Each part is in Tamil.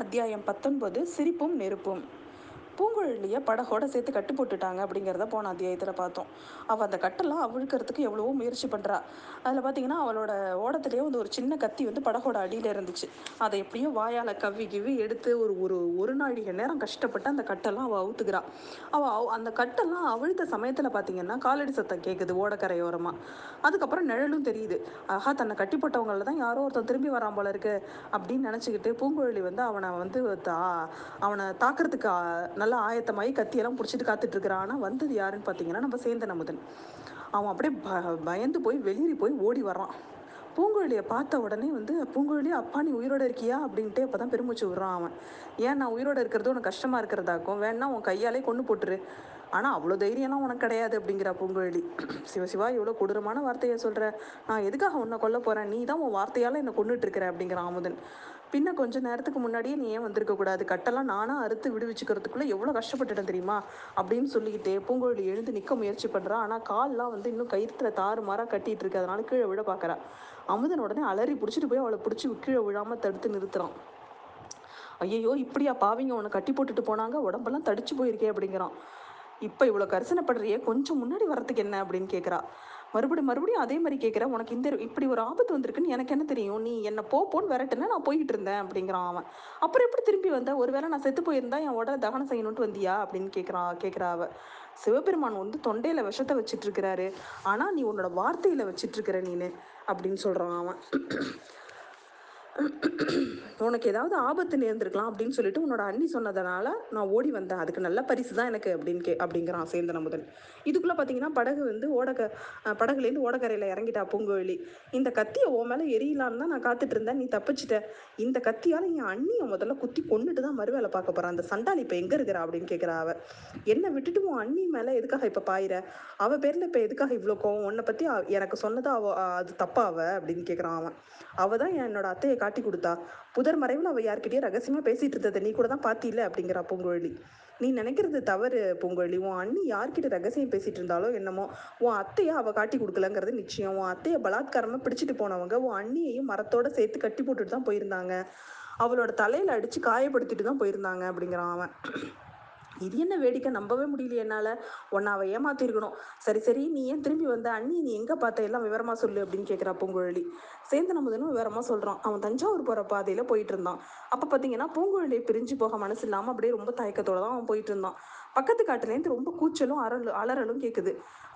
அத்தியாயம் பத்தொன்பது சிரிப்பும் நெருப்பும். பூங்குழலியை படகோட சேர்த்து கட்டு போட்டுட்டாங்க அப்படிங்கிறத போன அத்தியாயத்தில் பார்த்தோம். அவள் அந்த கட்டெல்லாம் அவிழ்க்கிறதுக்கு எவ்வளவோ முயற்சி பண்ணுறா அதில் பார்த்தீங்கன்னா அவளோட ஓடத்துலேயே வந்து ஒரு சின்ன கத்தி வந்து படகோட அடியில் இருந்துச்சு. அதை எப்படியும் வாயால் கவ்வி கிவி எடுத்து ஒரு ஒரு ஒரு நாழிகை நேரம் கஷ்டப்பட்டு அந்த கட்டெல்லாம் அவள் அவுத்துக்கிறா. அவள் அந்த கட்டெல்லாம் அவிழ்த்த சமயத்தில் பார்த்தீங்கன்னா காலடி சத்தம் கேட்குது ஓடக்கரையோரமாக அதுக்கப்புறம் நிழலும் தெரியுது. ஆஹா தன்னை கட்டி போட்டவங்கள தான் யாரோ ஒருத்தன் திரும்பி வரான் போல இருக்கு அப்படின்னு நினச்சிக்கிட்டு பூங்குழலி வந்து அவனை வந்து தா அவனை தாக்குறதுக்கு நல்ல நல்லா ஆயத்தமாகி கத்தியெல்லாம் பிடிச்சிட்டு காத்துட்டு இருக்கிறான் ஆனால் வந்தது யாருன்னு பார்த்தீங்கன்னா நம்ம சேந்தன் அமுதன். அவன் அப்படியே ப பயந்து போய் வெளியேறி போய் ஓடி வர்றான். பூங்குழலியை பார்த்த உடனே வந்து பூங்குழலி அப்பா நீ உயிரோட இருக்கியா? அப்படின்ட்டு அப்போ தான் பெருமூச்சு விடுறான் அவன். ஏன் நான் உயிரோட இருக்கிறது? உனக்கு கஷ்டமாக இருக்கிறதாக்கும். வேணா உன் கையாலே கொண்டு போட்டுரு. ஆனால் அவ்வளோ தைரியம்லாம் உனக்கு கிடையாது அப்படிங்கிறா பூங்குழலி. சிவசிவா இவ்வளோ கொடூரமான வார்த்தையை சொல்கிற நான் எதுக்காக உன்னை கொல்ல போகிறேன் நீ தான் உன் வார்த்தையால் என்னை கொண்டுட்டு இருக்கிற அப்படிங்கிறான் அமுதன் பின்ன கொஞ்ச நேரத்துக்கு முன்னாடியே நீ ஏன் வந்திருக்கக்கூடாது கட்டெல்லாம் நானாக அறுத்து விடுவிச்சுக்கிறதுக்குள்ளே எவ்வளோ கஷ்டப்பட்டுட்டேன் தெரியுமா? அப்படின்னு சொல்லிக்கிட்டே பூங்குழலி எழுந்து நிற்க முயற்சி பண்ணுறா ஆனால் கால்லாம் வந்து இன்னும் கயிற்றுல தாறுமாறாக கட்டிட்டு இருக்கு. அதனால கீழே விழ பார்க்குறா அமுதன் உடனே அலறி பிடிச்சிட்டு போய் அவளை பிடிச்சி கீழே விழாமல் தடுத்து நிறுத்துறான். ஐயையோ இப்படியா பாவிங்க. உன்னை கட்டி போட்டுட்டு போனாங்க. உடம்பெல்லாம் தடிச்சு போயிருக்கே அப்படிங்கிறான். இப்போ இவ்வளோ கரிசனப்படுறியே கொஞ்சம் முன்னாடி வரத்துக்கு என்ன அப்படின்னு கேட்குறா மறுபடியும் மறுபடியும் அதே மாதிரி கேட்குற உனக்கு இந்த இப்படி ஒரு ஆபத்து வந்திருக்குன்னு எனக்கு என்ன தெரியும்? நீ என்னை போ போன்னு விரட்டுன நான் போய்கிட்டு இருந்தேன் அப்படிங்கிறான் அவன். அப்புறம் எப்படி திரும்பி வந்த ஒருவேளை நான் செத்து போயிருந்தா என் உடலை தகனம் செய்யணும்ட்டு வந்தியா? அப்படின்னு கேட்குறான் கேட்குறா அவ. சிவபெருமான் வந்து தொண்டையில் விஷத்தை வச்சுட்டு இருக்கிறாரு. ஆனால் நீ உன்னோட வார்த்தையில் வச்சுட்டு இருக்கிற நீனு அப்படின்னு சொல்கிறான் அவன். உனக்கு ஏதாவது ஆபத்து நேர்ந்திருக்கலாம் அப்படின்னு சொல்லிட்டு உன்னோட அண்ணி சொன்னதுனால நான் ஓடி வந்தேன். அதுக்கு நல்ல பரிசு தான் எனக்கு அப்படின்னு கே அப்படிங்கிறான் சேந்தன் முதல் இதுக்குள்ளே பார்த்தீங்கன்னா படகு வந்து ஓடக்க படகுலேருந்து ஓடக்கரையில் இறங்கிட்டா பூங்குழலி. இந்த கத்தியை உன் மேலே எரியலான்னு தான் நான் காத்துட்டு இருந்தேன். நீ தப்பிச்சிட்ட. இந்த கத்தியால் என் அண்ணியை முதல்ல குத்தி கொண்டுட்டு தான் மறுவேலை பார்க்க போகிறான் அந்த சண்டாளி இப்போ எங்கே இருக்கிறா அப்படின்னு கேட்குறா அவ. என்னை விட்டுட்டு உன் அண்ணி மேலே எதுக்காக இப்போ பாயிற? அவ பேரில் இப்போ எதுக்காக இவ்வளோ கோவம்? உன்னை பற்றி எனக்கு சொன்னதா அவ அது தப்பா அவ? அப்படின்னு கேட்குறான் அவன். அவ தான் என்னோட அத்தையை காட்டி கொடுத்தா. புதர் மறைவில் அவள் யார்கிட்டயே ரகசியமாக பேசிகிட்டு இருந்ததை நீ கூட தான் பார்த்தில அப்படிங்கிறா பூங்குழலி நீ நினைக்கிறது தவறு பூங்கொழி. உன் அண்ணி யார்கிட்ட ரகசியம் பேசிட்டு இருந்தாலோ என்னமோ உன் அத்தையை அவள் காட்டி கொடுக்கலங்கிறது நிச்சயம். உன் அத்தையை பலாத்காரமாக பிடிச்சிட்டு போனவங்க உன் அண்ணியையும் மரத்தோட சேர்த்து கட்டி போட்டுட்டு தான் போயிருந்தாங்க. அவளோட தலையில் அடித்து காயப்படுத்திட்டு தான் போயிருந்தாங்க அப்படிங்கிறான் அவன். இது என்ன வேடிக்கை? நம்பவே முடியல என்னால். உன்னை அவள் ஏமாத்திருக்கணும். சரி சரி நீ ஏன் திரும்பி வந்த? அண்ணி நீ எங்கே பார்த்த? எல்லாம் விவரமா சொல்லு அப்படின்னு கேட்குறா பூங்குழலி. சேர்ந்து அமுதனும் விவரமா சொல்கிறான் அவன் தஞ்சாவூர் போகிற பாதையில் போயிட்டு இருந்தான். அப்போ பார்த்தீங்கன்னா பூங்குழலியை பிரிஞ்சு போக மனசு இல்லாமல் அப்படியே ரொம்ப தயக்கத்தோட தான் அவன் போயிட்டு இருந்தான். பக்கத்து காட்டுலேருந்து ரொம்ப கூச்சலும் அரலும் அலறலும் கேட்குது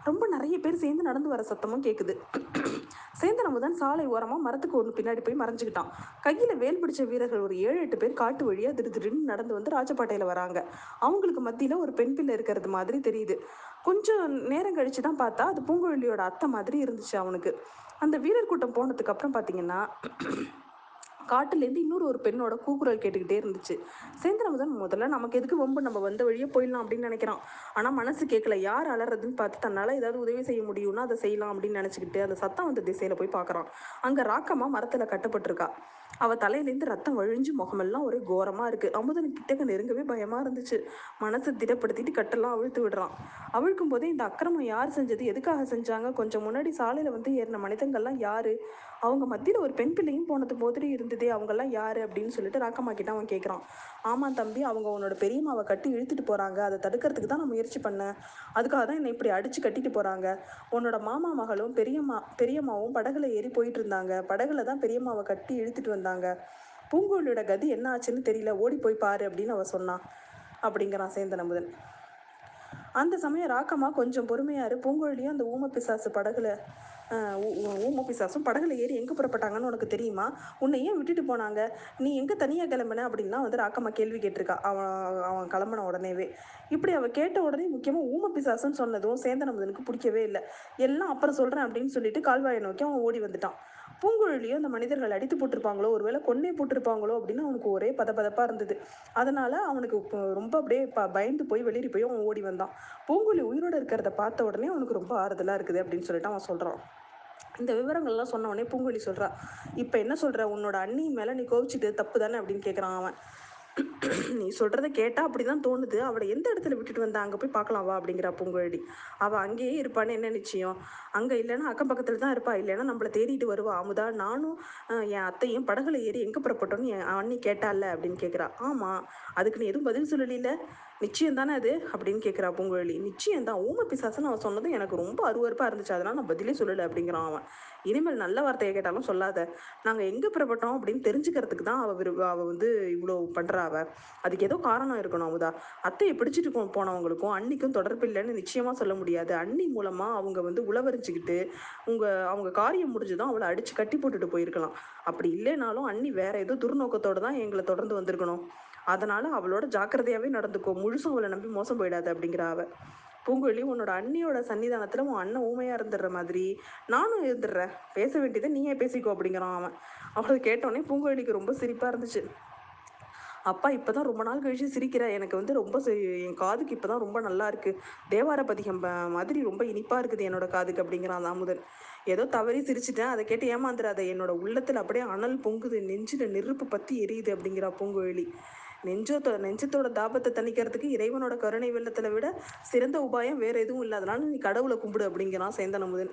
ரொம்ப நிறைய பேர் சேர்ந்து நடந்து வர சத்தமும் கேட்குது சேந்தன் அமுதன் சாலை ஓரமாக மரத்துக்கு ஒன்று பின்னாடி போய் மறைஞ்சுக்கிட்டான். கையில் வேல் பிடிச்ச வீரர்கள் ஒரு ஏழு எட்டு பேர் காட்டு வழியாக திரு நடந்து வந்து ராஜபாட்டையில் வராங்க. அவங்களுக்கு மத்தியில் ஒரு பெண் பிள்ளை இருக்கிறது மாதிரி தெரியுது. கொஞ்சம் நேரம் கழித்து தான் பார்த்தா அது பூங்குழலியோட அத்தை மாதிரி இருந்துச்சு அவனுக்கு. அந்த வீரர் கூட்டம் போனதுக்கு அப்புறம் பார்த்தீங்கன்னா காட்டுலேருந்து இன்னொரு ஒரு பெண்ணோட கூக்குரல் கேட்டுக்கிட்டே இருந்துச்சு. சேந்திரமுதன் முதல்ல நமக்கு எதுக்கு வம்பு? நம்ம வந்த வழியே போயிடலாம் அப்படின்னு நினைக்கிறான். ஆனால் மனசு கேட்கல யார் அலறதுன்னு பார்த்து தன்னால் ஏதாவது உதவி செய்ய முடியும்னா அதை செய்யலாம் அப்படின்னு நினச்சிக்கிட்டு அந்த சத்தம் வந்த திசையில் போய் பார்க்குறான். அங்கே ராக்கம்மா மரத்தில் கட்டப்பட்டிருக்கா. அவள் தலையிலேருந்து ரத்தம் வழிஞ்சு முகமெல்லாம் ஒரே கோரமாக இருக்குது அமுதன் கிட்டக்க நெருங்கவே பயமாக இருந்துச்சு. மனசை திடப்படுத்திட்டு கட்டெல்லாம் அவிழ்த்து விடுறான். அவிழ்க்கும் போதே இந்த அக்கிரமம் யார் செஞ்சது? எதுக்காக செஞ்சாங்க? கொஞ்சம் முன்னாடி சாலையில் வந்து ஏறின மனிதங்கள்லாம் யார்? அவங்க மத்தியில் ஒரு பெண் பிள்ளையும் போனது மாதிரி இருந்ததே அவங்கெல்லாம் யார் அப்படின்னு சொல்லிட்டு ராக்கம்மா கிட்ட அவன் கேட்குறான் ஆமாம் தம்பி அவங்க உன்னோட பெரியம்மாவை கட்டி இழுத்துட்டு போகிறாங்க அதை தடுக்கிறதுக்கு தான் நான் முயற்சி பண்ணேன். அதுக்காக தான் என்னை இப்படி அடித்து கட்டிட்டு போகிறாங்க உன்னோட மாமா மகளும் பெரியம்மா பெரியம்மாவும் படகுல ஏறி போயிட்டு இருந்தாங்க. படகுல தான் பெரியம்மாவை கட்டி இழுத்துட்டு வந்தாங்க. பூங்கோழியோட கதி என்ன ஆச்சுன்னு தெரியல. ஓடி போய் பாரு அப்படின்னு அவன் சொன்னான். அப்படிங்கிறான் சேந்தன் அமுதன் அந்த சமயம் ராக்கம்மா கொஞ்சம் பொறுமையாரு பூங்குழலியும் அந்த ஊம பிசாசு படகுல ஊம பிசாசும் படகுல ஏறி எங்கே புறப்பட்டாங்கன்னு உனக்கு தெரியுமா? உன்னை ஏன் விட்டுட்டு போனாங்க? நீ எங்கே தனியாக கிளம்புன? அப்படின்னா வந்து ராக்கம்மா கேள்வி கேட்டிருக்கா. அவன் அவன் கிளம்புன உடனேவே. இப்படி அவள் கேட்ட உடனே முக்கியமாக ஊம பிசாசுன்னு சொன்னதும் சேந்தனமுதனுக்கு பிடிக்கவே இல்லை. எல்லாம் அப்புறம் சொல்கிறேன் அப்படின்னு சொல்லிட்டு கால்வாயை நோக்கி அவன் ஓடி வந்துட்டான். பூங்குழலியும் அந்த மனிதர்கள் அடித்து போட்டிருப்பாங்களோ? ஒருவேளை கொன்னே போட்டிருப்பாங்களோ? அப்படின்னு அவனுக்கு ஒரே பதபதப்பாக இருந்தது. அதனால அவனுக்கு ரொம்ப அப்படியே ப பயந்து போய் வெளியே போய் அவன் ஓடி வந்தான். பூங்குழலி உயிரோடு இருக்கிறத பார்த்த உடனே அவனுக்கு ரொம்ப ஆறுதலாக இருக்குது அப்படின்னு சொல்லிட்டு அவன் சொல்கிறான் இந்த விவரங்கள்லாம் சொன்ன உடனே பூங்குழலி சொல்கிறா இப்போ என்ன சொல்கிற உன்னோட அண்ணி மேலே நீ கோவிச்சிட்டு தப்பு தானே? அப்படின்னு கேட்குறான் அவன். நீ சொல்கிறத கேட்டால் அப்படி தான் தோணுது. அவளை எந்த இடத்துல விட்டுட்டு வந்தா? அங்கே போய் பார்க்கலாம் வா அப்படிங்கிறா பூங்குழலி. அவள் அங்கேயே இருப்பான்னு என்ன நிச்சயம்? அங்கே இல்லைன்னா அக்கம் பக்கத்தில் தான் இருப்பா. இல்லைன்னா நம்மளை தேடிட்டு வருவா. அமுதா நானும் என் அத்தையும் படகுல ஏறி எங்கே புறப்பட்டோன்னு என் அண்ணி கேட்டால அப்படின்னு கேட்குறா ஆமாம் அதுக்கு நீ எதுவும் பதில் சொல்லலையில நிச்சயம் தானே அது? அப்படின்னு கேட்குறா பூங்குழலி. நிச்சயம் தான். ஊம பிசாசன் அவன் சொன்னதும் எனக்கு ரொம்ப அருவருப்பாக இருந்துச்சு. அதனால் நான் பதிலே சொல்லலை அப்படிங்கிறான் அவன். இனிமேல் நல்ல வார்த்தையை கேட்டாலும் சொல்லாத. நாங்கள் எங்கே புறப்பட்டோம் அப்படின்னு தெரிஞ்சுக்கிறதுக்கு தான் அவள் விரும்ப அவள் வந்து இவ்வளோ பண்ணுறா அவள் அதுக்கு ஏதோ காரணம் இருக்கணும் அமுதா. அத்தையை பிடிச்சிட்டு போனவங்களுக்கும் அன்னிக்கும் தொடர்பு இல்லைன்னு நிச்சயமாக சொல்ல முடியாது. அன்னி மூலமாக அவங்க வந்து உளவரிச்சுக்கிட்டு உங்கள் அவங்க காரியம் முடிஞ்சதும் அவளை அடித்து கட்டி போட்டுட்டு போயிருக்கலாம். அப்படி இல்லைனாலும் அன்னி வேற ஏதோ துர்நோக்கத்தோடு தான் எங்களை தொடர்ந்து வந்திருக்கணும். அதனால அவளோட ஜாக்கிரதையாகவே நடந்துக்கோ. முழுசும் அவளை நம்பி மோசம் போயிடாத அப்படிங்கிற அவ. பூங்குழி உன்னோட அண்ணியோட சன்னிதானத்தில் உன் அண்ணன் ஊமையாக இருந்துடுற மாதிரி. நானும் இருந்துடுறேன். பேச வேண்டியதை நீயே பேசிக்கோ அப்படிங்கிறான் அவன். அவளை கேட்டோடனே பூங்குழலிக்கு ரொம்ப சிரிப்பாக இருந்துச்சு. அப்பா இப்போ தான் ரொம்ப நாள் கழிச்சு சிரிக்கிற. எனக்கு வந்து ரொம்ப என் காதுக்கு இப்போ தான் ரொம்ப நல்லா இருக்கு. தேவார பதிகம் மாதிரி ரொம்ப இனிப்பாக இருக்குது என்னோட காதுக்கு அப்படிங்கிறான் தாமுதன் ஏதோ தவறி சிரிச்சிட்டேன். அதை கேட்டு ஏமாந்துடாத என்னோட உள்ளத்தில் அப்படியே அனல் பொங்குது. நெஞ்சில் நெருப்பு பற்றி எரியுது அப்படிங்கிறா பூங்குழலி. நெஞ்சத்தோ நெஞ்சத்தோட தாபத்தை தணிக்கிறதுக்கு இறைவனோட கருணை வெள்ளத்தில் விட சிறந்த உபாயம் வேற எதுவும் இல்லாதனால நீ கடவுளை கும்பிடு அப்படிங்கிறான் சேந்தன் அமுதன்.